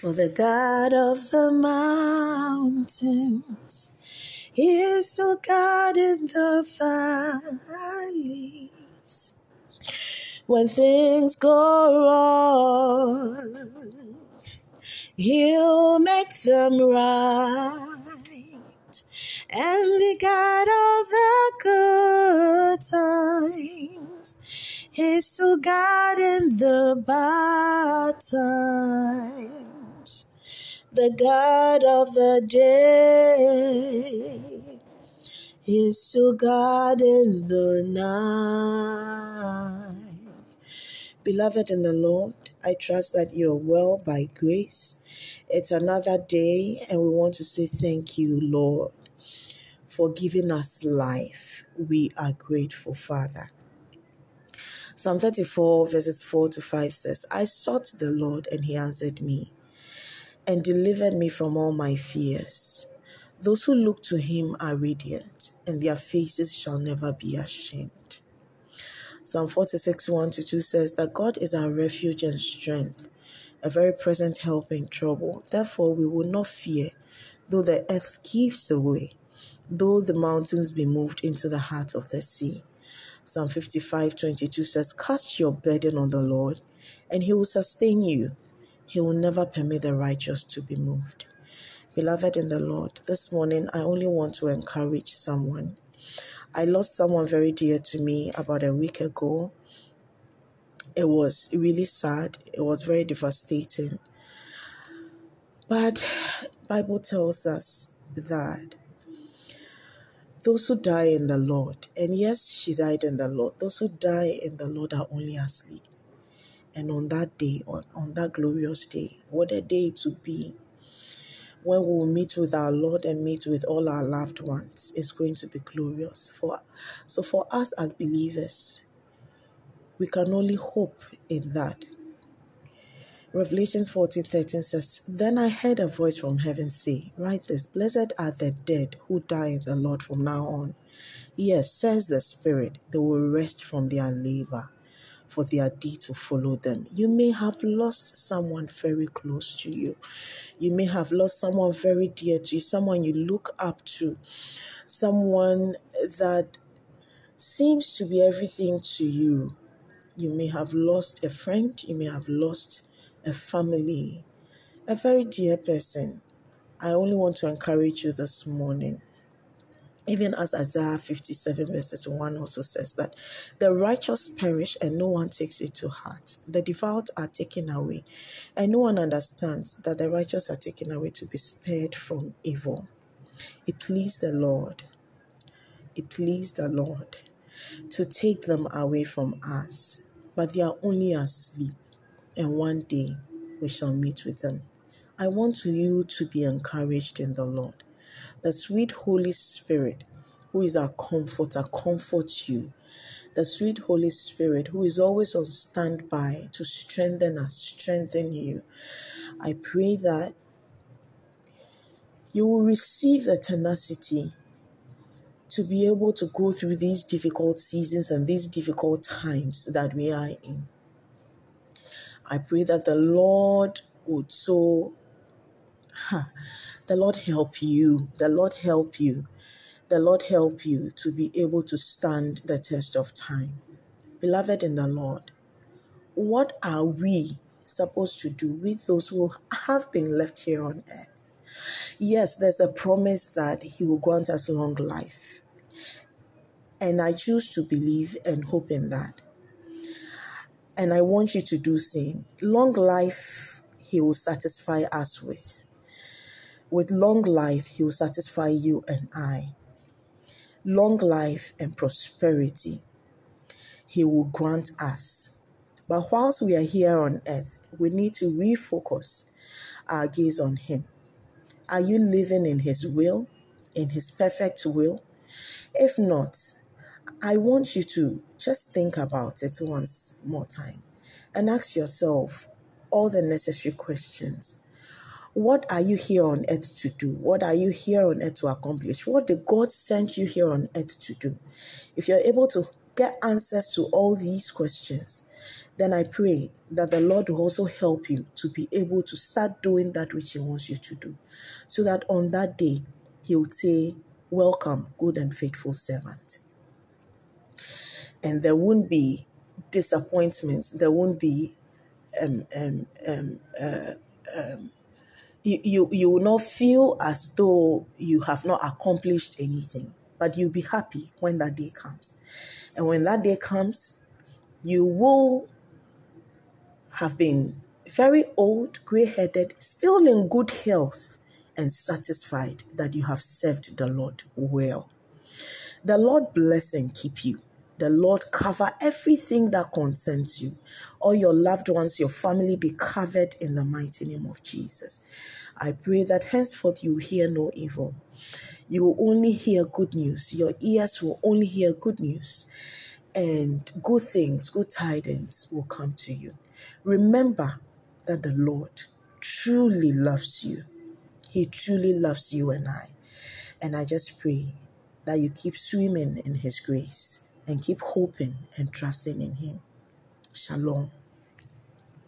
For the God of the mountains is still God in the valleys. When things go wrong, He'll make them right. And the God of the good times is still God in the bad times. The God of the day is still God in the night. Beloved in the Lord, I trust that you're well by grace. It's another day, and we want to say thank you, Lord, for giving us life. We are grateful, Father. Psalm 34, verses 4 to 5 says, I sought the Lord, and he answered me and delivered me from all my fears. Those who look to him are radiant, and their faces shall never be ashamed. Psalm 46, 1 to 2 says that God is our refuge and strength, a very present help in trouble. Therefore, we will not fear, though the earth gives away, though the mountains be moved into the heart of the sea. Psalm 55, 22 says, Cast your burden on the Lord, and he will sustain you. He will never permit the righteous to be moved. Beloved in the Lord, this morning I only want to encourage someone I lost someone very dear to me about a week ago. It was really sad. It was very devastating. But Bible tells us that those who die in the Lord, and yes, she died in the Lord, those who die in the Lord are only asleep. And on that day, on, on that glorious day, what a day to be when we will meet with our Lord and meet with all our loved ones is going to be glorious. For so for us as believers, we can only hope in that. Revelations 14 13 says, Then I heard a voice from heaven say, Write this, blessed are the dead who die in the Lord from now on. Yes, says the Spirit, they will rest from their labor for their deeds will follow them. You may have lost someone very close to you. You may have lost someone very dear to you, someone you look up to, someone that seems to be everything to you. You may have lost a friend, you may have lost a family, a very dear person. I only want to encourage you this morning even as Isaiah 57 verses 1 also says that the righteous perish and no one takes it to heart. The devout are taken away, and no one understands that the righteous are taken away to be spared from evil. It pleased the Lord. It pleased the Lord to take them away from us, but they are only asleep, and one day we shall meet with them. I want you to be encouraged in the Lord the sweet Holy Spirit, who is our comforter, comforts you. The sweet Holy Spirit, who is always on standby to strengthen us, strengthen you. I pray that you will receive the tenacity to be able to go through these difficult seasons and these difficult times that we are in. I pray that the Lord would so The Lord help you. The Lord help you. The Lord help you to be able to stand the test of time. Beloved in the Lord, what are we supposed to do with those who have been left here on earth? Yes, there's a promise that He will grant us long life. And I choose to believe and hope in that. And I want you to do the same. Long life He will satisfy us with. With long life, He will satisfy you and I. Long life and prosperity, He will grant us. But whilst we are here on earth, we need to refocus our gaze on Him. Are you living in His will, in His perfect will? If not, I want you to just think about it once more time and ask yourself all the necessary questions. What are you here on earth to do? What are you here on earth to accomplish? What did God send you here on earth to do? If you're able to get answers to all these questions, then I pray that the Lord will also help you to be able to start doing that which He wants you to do. So that on that day, He would say, Welcome, good and faithful servant. And there won't be disappointments, there won't be um, um, um, uh, um, you, you, you will not feel as though you have not accomplished anything, but you'll be happy when that day comes. And when that day comes, you will have been very old, gray headed, still in good health, and satisfied that you have served the Lord well. The Lord bless and keep you. The Lord cover everything that concerns you. All your loved ones, your family be covered in the mighty name of Jesus. I pray that henceforth you hear no evil. You will only hear good news. Your ears will only hear good news. And good things, good tidings will come to you. Remember that the Lord truly loves you. He truly loves you and I. And I just pray that you keep swimming in His grace and keep hoping and trusting in Him. Shalom.